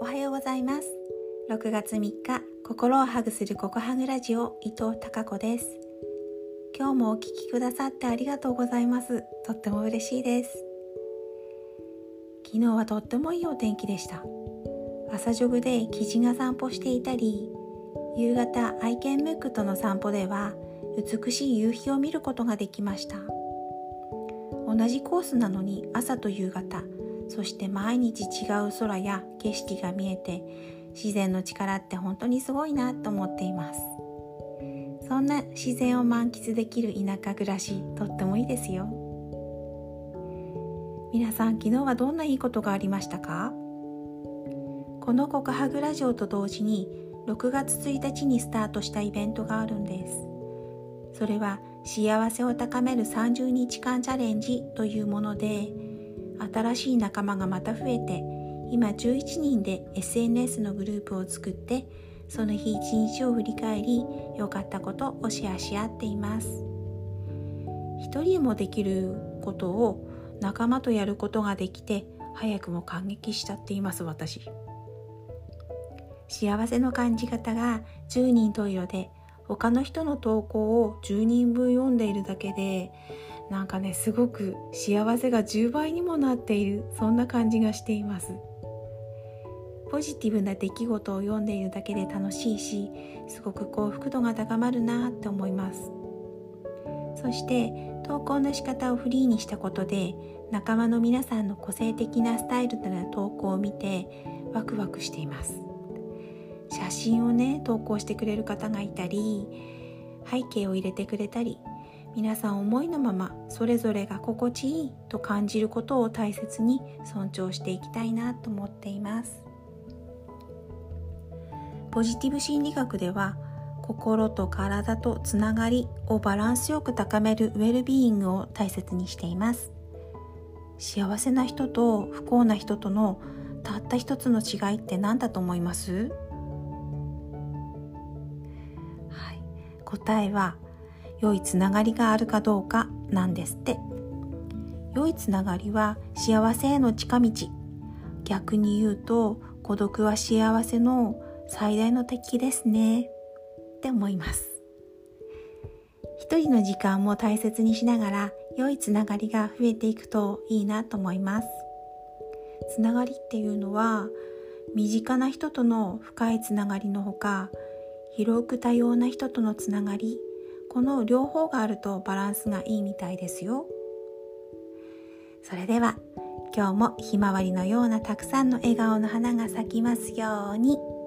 おはようございます。6月3日心をハグするココハグラジオ伊藤孝子です。今日もお聞きくださってありがとうございます。とっても嬉しいです。昨日はとってもいいお天気でした。朝ジョグでキジが散歩していたり夕方愛犬ムックとの散歩では美しい夕日を見ることができました。同じコースなのに朝と夕方そして毎日違う空や景色が見えて自然の力って本当にすごいなと思っています。そんな自然を満喫できる田舎暮らしとってもいいですよ。皆さん昨日はどんないいことがありましたか？この告白ラジオと同時に6月1日にスタートしたイベントがあるんです。それは幸せを高める30日間チャレンジというもので新しい仲間がまた増えて今11人で SNS のグループを作ってその日一日を振り返り良かったことをシェアし合っています。一人もできることを仲間とやることができて早くも感激しちゃっています私。幸せの感じ方が10人十色で他の人の投稿を10人分読んでいるだけでなんかねすごく幸せが10倍にもなっているそんな感じがしています。ポジティブな出来事を読んでいるだけで楽しいしすごく幸福度が高まるなって思います。そして投稿の仕方をフリーにしたことで仲間の皆さんの個性的なスタイルでの投稿を見てワクワクしています。写真をね投稿してくれる方がいたり背景を入れてくれたり皆さん思いのままそれぞれが心地いいと感じることを大切に尊重していきたいなと思っています。ポジティブ心理学では心と体とつながりをバランスよく高めるウェルビーイングを大切にしています。幸せな人と不幸な人とのたった一つの違いって何だと思います？はい、答えは良いつながりがあるかどうかなんですって。良いつながりは幸せへの近道。逆に言うと孤独は幸せの最大の敵ですね。って思います。一人の時間も大切にしながら良いつながりが増えていくといいなと思います。つながりっていうのは身近な人との深いつながりのほか広く多様な人とのつながりこの両方があるとバランスがいいみたいですよそれでは今日もひまわりのようなたくさんの笑顔の花が咲きますように。